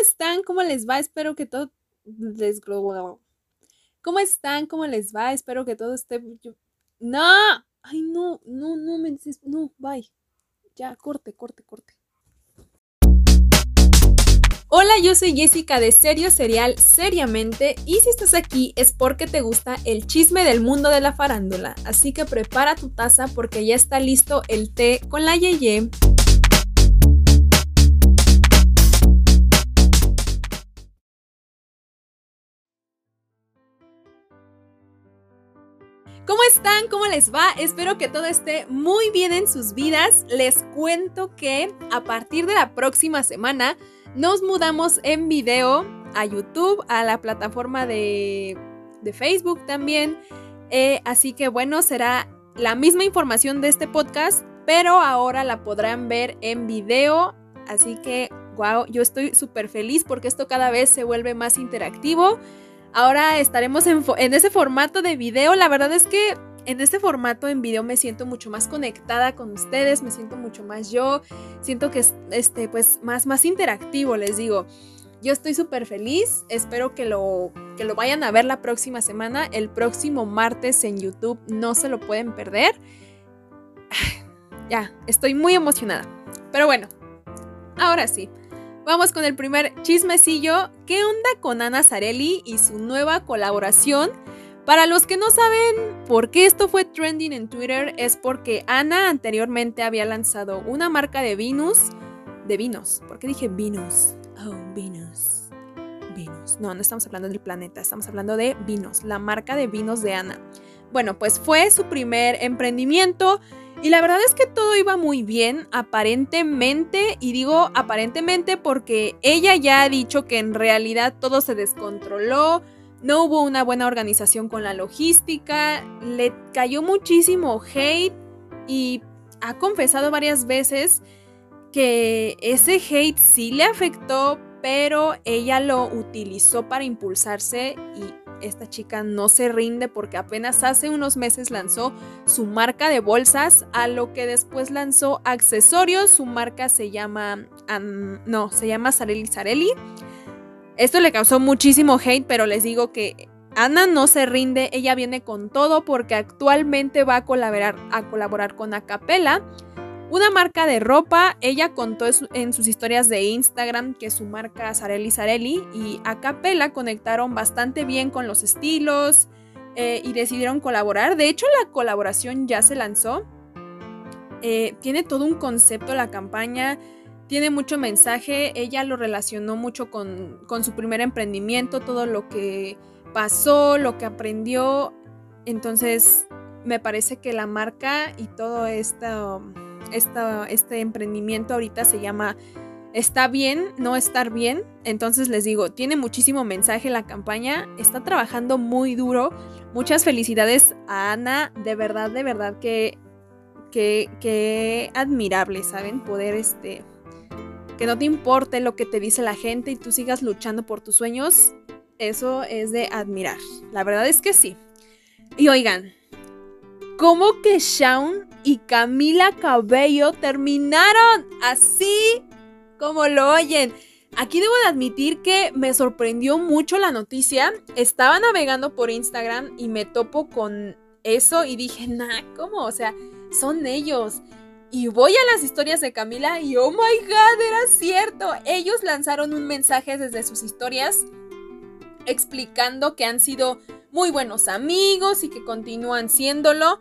están? ¿Cómo les va? Espero que todo les ¿Cómo están? ¿Cómo les va? Espero que todo esté No. Ay, no, no, no me dices, no, bye. Ya, corte, corte, corte. Hola, yo soy Jessica de Serio Serial Seriamente y si estás aquí es porque te gusta el chisme del mundo de la farándula, así que prepara tu taza porque ya está listo el té con la Yeye. ¿Cómo están? ¿Cómo les va? Espero que todo esté muy bien en sus vidas. Les cuento que a partir de la próxima semana nos mudamos en video a YouTube, a la plataforma de, Facebook también. Eh, así que bueno, será la misma información de este podcast, pero ahora la podrán ver en video. Así que, wow, yo estoy súper feliz porque esto cada vez se vuelve más interactivo. Ahora estaremos en, ese formato de video. La verdad es que en este formato en video me siento mucho más conectada con ustedes, me siento mucho más yo, siento que es este, pues, más, más interactivo, les digo. Yo estoy súper feliz, espero que lo, que lo vayan a ver la próxima semana, el próximo martes en YouTube, no se lo pueden perder. Ya, estoy muy emocionada. Pero bueno, ahora sí, Vamos con el primer chismecillo. ¿Qué onda con Ana Zarelli y su nueva colaboración? Para los que no saben por qué esto fue trending en Twitter, es porque Ana anteriormente había lanzado una marca de vinos. De vinos. ¿Por qué dije vinos? Oh, vinos. Vinos. No, no estamos hablando del planeta, estamos hablando de vinos, la marca de vinos de Ana. Bueno, pues fue su primer emprendimiento y la verdad es que todo iba muy bien, aparentemente, y digo aparentemente porque ella ya ha dicho que en realidad todo se descontroló, no hubo una buena organización con la logística, le cayó muchísimo hate y ha confesado varias veces que ese hate sí le afectó, pero ella lo utilizó para impulsarse y esta chica no se rinde porque apenas hace unos meses lanzó su marca de bolsas, a lo que después lanzó accesorios. Su marca se llama. no, se llama Sareli. Esto le causó muchísimo hate, pero les digo que Ana no se rinde, ella viene con todo porque actualmente va a colaborar, a colaborar con Acapella una marca de ropa, ella contó en sus historias de Instagram que su marca Sareli Sareli y Acapella conectaron bastante bien con los estilos eh, y decidieron colaborar. De hecho, la colaboración ya se lanzó. Eh, tiene todo un concepto la campaña, tiene mucho mensaje. Ella lo relacionó mucho con, con su primer emprendimiento, todo lo que pasó, lo que aprendió. Entonces, me parece que la marca y todo esto este emprendimiento ahorita se llama Está bien, no estar bien. Entonces les digo, tiene muchísimo mensaje la campaña, está trabajando muy duro. Muchas felicidades a Ana, de verdad, de verdad que, que, que admirable, ¿saben? Poder este... Que no te importe lo que te dice la gente y tú sigas luchando por tus sueños, eso es de admirar. La verdad es que sí. Y oigan, ¿cómo que Shaun y Camila Cabello terminaron así como lo oyen. Aquí debo de admitir que me sorprendió mucho la noticia. Estaba navegando por Instagram y me topo con eso y dije, nah, ¿cómo? O sea, son ellos. Y voy a las historias de Camila y oh my god, era cierto. Ellos lanzaron un mensaje desde sus historias explicando que han sido muy buenos amigos y que continúan siéndolo.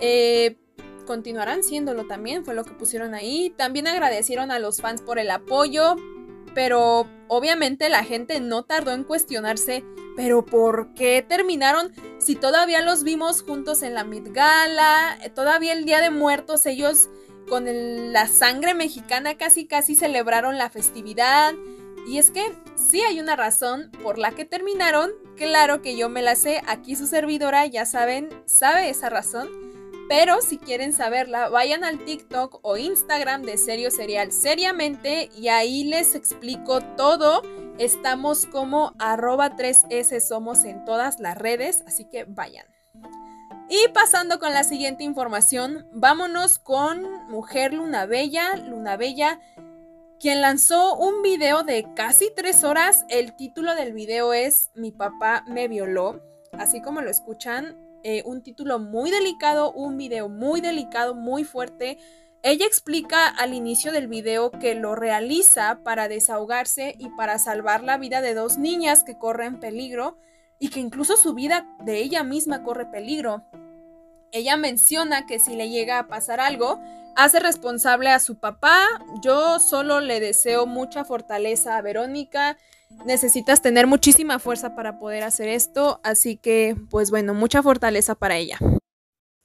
Eh, continuarán siéndolo también, fue lo que pusieron ahí. También agradecieron a los fans por el apoyo, pero obviamente la gente no tardó en cuestionarse, pero ¿por qué terminaron si todavía los vimos juntos en la Mid Gala? Todavía el Día de Muertos ellos con la sangre mexicana casi casi celebraron la festividad. Y es que sí hay una razón por la que terminaron. Claro que yo me la sé, aquí su servidora, ya saben, sabe esa razón. Pero si quieren saberla, vayan al TikTok o Instagram de Serio Serial Seriamente y ahí les explico todo. Estamos como arroba 3S somos en todas las redes, así que vayan. Y pasando con la siguiente información, vámonos con Mujer Luna Bella. Luna Bella quien lanzó un video de casi tres horas. El título del video es Mi papá me violó, así como lo escuchan. Eh, un título muy delicado, un video muy delicado, muy fuerte. Ella explica al inicio del video que lo realiza para desahogarse y para salvar la vida de dos niñas que corren peligro y que incluso su vida de ella misma corre peligro. Ella menciona que si le llega a pasar algo, hace responsable a su papá. Yo solo le deseo mucha fortaleza a Verónica. Necesitas tener muchísima fuerza para poder hacer esto, así que pues bueno, mucha fortaleza para ella.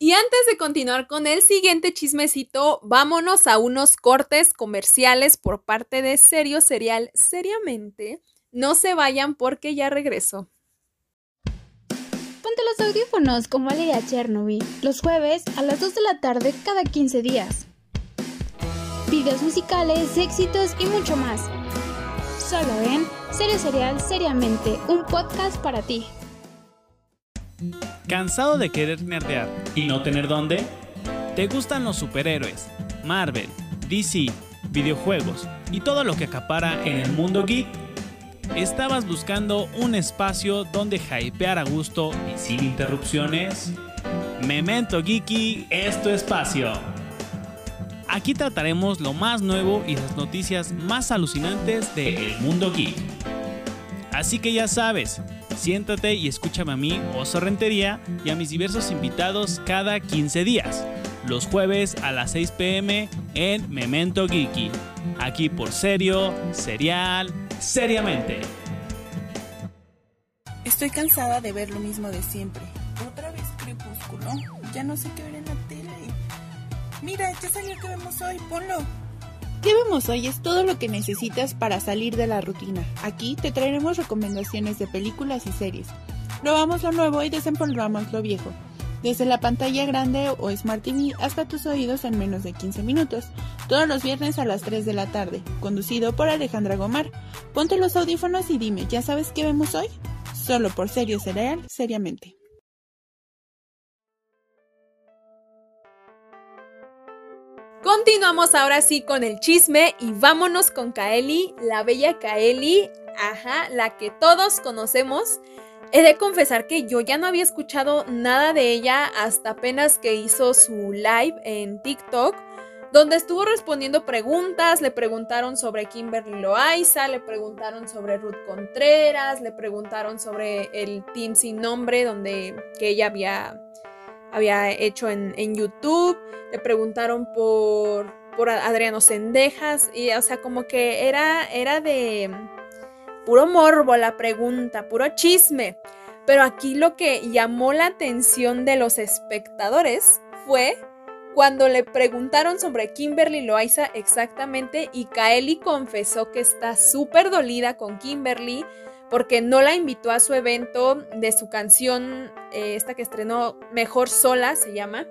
Y antes de continuar con el siguiente chismecito, vámonos a unos cortes comerciales por parte de Serio Serial Seriamente. No se vayan porque ya regreso los audífonos como a Chernobyl, los jueves a las 2 de la tarde cada 15 días. Videos musicales, éxitos y mucho más. Solo en Serio Serial Seriamente, un podcast para ti. ¿Cansado de querer nerdear y no tener dónde? ¿Te gustan los superhéroes, Marvel, DC, videojuegos y todo lo que acapara en el mundo geek? ¿Estabas buscando un espacio donde hypear a gusto y sin interrupciones? Memento Geeky es tu espacio. Aquí trataremos lo más nuevo y las noticias más alucinantes del mundo geek. Así que ya sabes, siéntate y escúchame a mí, Oso Rentería, y a mis diversos invitados cada 15 días, los jueves a las 6 pm en Memento Geeky, aquí por Serio, Serial, seriamente. Estoy cansada de ver lo mismo de siempre. Otra vez crepúsculo. Ya no sé qué ver en la tele. Mira, ya salió que vemos hoy. Ponlo. ¿Qué vemos hoy? Es todo lo que necesitas para salir de la rutina. Aquí te traeremos recomendaciones de películas y series. Probamos lo nuevo y desempolvamos lo viejo desde la pantalla grande o Smart TV hasta tus oídos en menos de 15 minutos, todos los viernes a las 3 de la tarde, conducido por Alejandra Gomar. Ponte los audífonos y dime, ¿ya sabes qué vemos hoy? Solo por Serio Cereal, seriamente. Continuamos ahora sí con el chisme y vámonos con Kaeli, la bella Kaeli, ajá, la que todos conocemos He de confesar que yo ya no había escuchado nada de ella hasta apenas que hizo su live en TikTok, donde estuvo respondiendo preguntas, le preguntaron sobre Kimberly Loaiza, le preguntaron sobre Ruth Contreras, le preguntaron sobre el Team Sin Nombre, donde que ella había, había hecho en, YouTube, le preguntaron por, por Adriano Sendejas, y o sea, como que era, era de puro morbo la pregunta, puro chisme. Pero aquí lo que llamó la atención de los espectadores fue cuando le preguntaron sobre Kimberly Loaiza exactamente y Kaeli confesó que está súper dolida con Kimberly porque no la invitó a su evento de su canción, eh, esta que estrenó Mejor Sola se llama,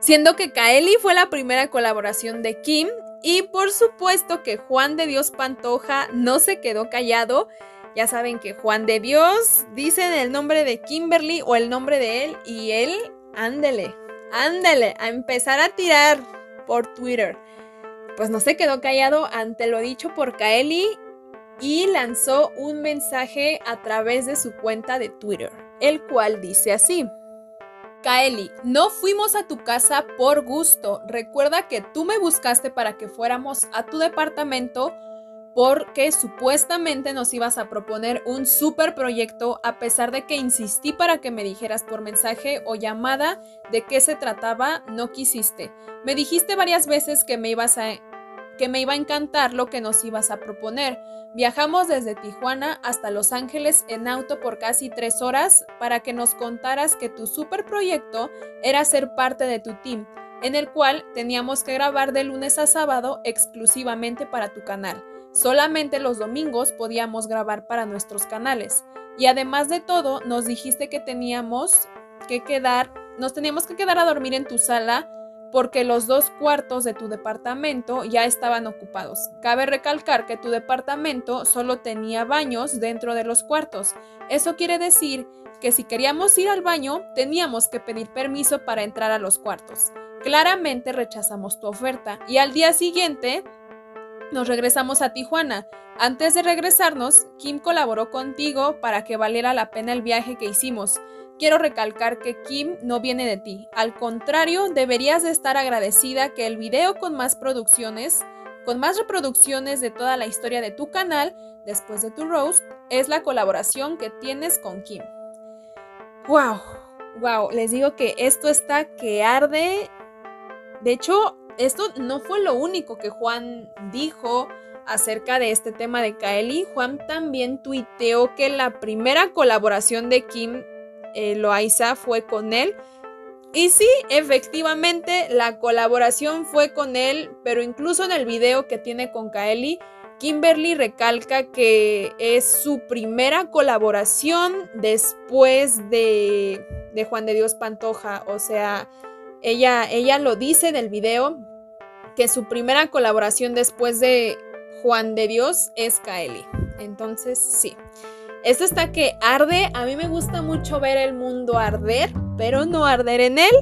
siendo que Kaeli fue la primera colaboración de Kim y por supuesto que Juan de Dios Pantoja no se quedó callado. Ya saben que Juan de Dios dice el nombre de Kimberly o el nombre de él y él, ándele, ándele, a empezar a tirar por Twitter. Pues no se quedó callado ante lo dicho por Kaeli y lanzó un mensaje a través de su cuenta de Twitter, el cual dice así. Kaeli, no fuimos a tu casa por gusto. Recuerda que tú me buscaste para que fuéramos a tu departamento porque supuestamente nos ibas a proponer un super proyecto a pesar de que insistí para que me dijeras por mensaje o llamada de qué se trataba, no quisiste. Me dijiste varias veces que me ibas a que me iba a encantar lo que nos ibas a proponer. Viajamos desde Tijuana hasta Los Ángeles en auto por casi tres horas para que nos contaras que tu super proyecto era ser parte de tu team, en el cual teníamos que grabar de lunes a sábado exclusivamente para tu canal. Solamente los domingos podíamos grabar para nuestros canales. Y además de todo, nos dijiste que teníamos que quedar, nos teníamos que quedar a dormir en tu sala porque los dos cuartos de tu departamento ya estaban ocupados. Cabe recalcar que tu departamento solo tenía baños dentro de los cuartos. Eso quiere decir que si queríamos ir al baño teníamos que pedir permiso para entrar a los cuartos. Claramente rechazamos tu oferta y al día siguiente nos regresamos a Tijuana. Antes de regresarnos, Kim colaboró contigo para que valiera la pena el viaje que hicimos. Quiero recalcar que Kim no viene de ti. Al contrario, deberías de estar agradecida que el video con más producciones, con más reproducciones de toda la historia de tu canal, después de tu roast, es la colaboración que tienes con Kim. ¡Wow! ¡Wow! Les digo que esto está que arde. De hecho, esto no fue lo único que Juan dijo acerca de este tema de Kaeli. Juan también tuiteó que la primera colaboración de Kim eh, Loaiza fue con él. Y sí, efectivamente, la colaboración fue con él, pero incluso en el video que tiene con Kaeli, Kimberly recalca que es su primera colaboración después de, Juan de Dios Pantoja. O sea, ella, ella lo dice en el video, que su primera colaboración después de Juan de Dios es Kaeli. Entonces, sí. Esto está que arde. A mí me gusta mucho ver el mundo arder, pero no arder en él.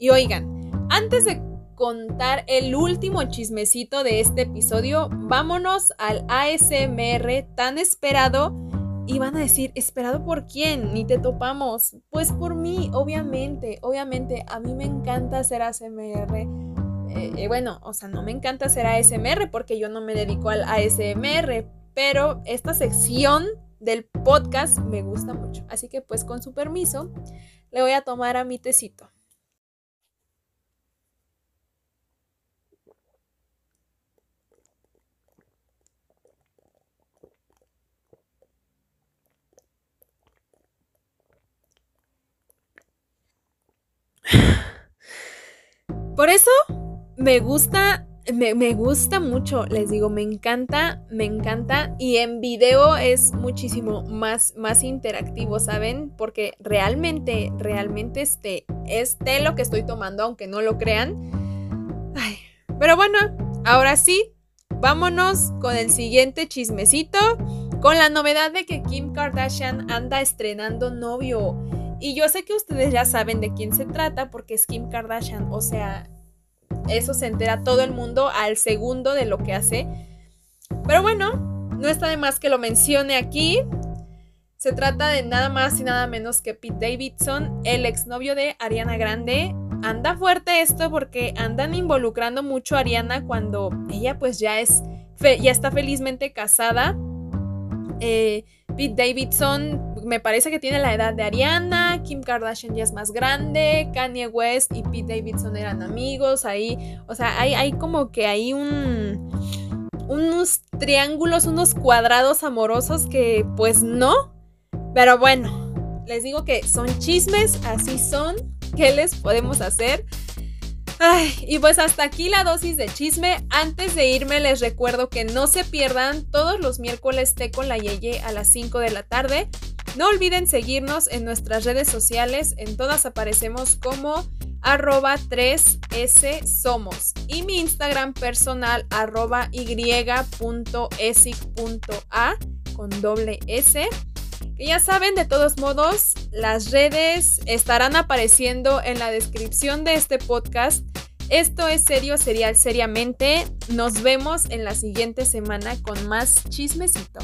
Y oigan, antes de contar el último chismecito de este episodio, vámonos al ASMR tan esperado. Y van a decir, ¿esperado por quién? Ni te topamos. Pues por mí, obviamente, obviamente. A mí me encanta hacer ASMR. Eh, eh, bueno, o sea, no me encanta hacer ASMR porque yo no me dedico al ASMR, pero esta sección del podcast me gusta mucho. Así que pues con su permiso, le voy a tomar a mi tecito. Por eso me gusta, me, gusta mucho, les digo, me encanta, me encanta. Y en video es muchísimo más, más interactivo, ¿saben? Porque realmente, realmente este, es té lo que estoy tomando, aunque no lo crean. Pero bueno, ahora sí, vámonos con el siguiente chismecito. Con la novedad de que Kim Kardashian anda estrenando novio. Y yo sé que ustedes ya saben de quién se trata porque es Kim Kardashian, o sea, eso se entera todo el mundo al segundo de lo que hace. Pero bueno, no está de más que lo mencione aquí. Se trata de nada más y nada menos que Pete Davidson, el exnovio de Ariana Grande. Anda fuerte esto porque andan involucrando mucho a Ariana cuando ella pues ya es ya está felizmente casada. Eh, Pete Davidson me parece que tiene la edad de Ariana, Kim Kardashian ya es más grande, Kanye West y Pete Davidson eran amigos, ahí, o sea, hay, hay como que hay un, unos triángulos, unos cuadrados amorosos que pues no, pero bueno, les digo que son chismes, así son, ¿qué les podemos hacer? Ay, y pues hasta aquí la dosis de chisme. Antes de irme les recuerdo que no se pierdan todos los miércoles té con la Yeye a las 5 de la tarde. No olviden seguirnos en nuestras redes sociales, en todas aparecemos como arroba 3S Somos y mi Instagram personal arroba y.esic.a con doble S. Que ya saben, de todos modos, las redes estarán apareciendo en la descripción de este podcast. Esto es serio, serial, seriamente. Nos vemos en la siguiente semana con más chismecito.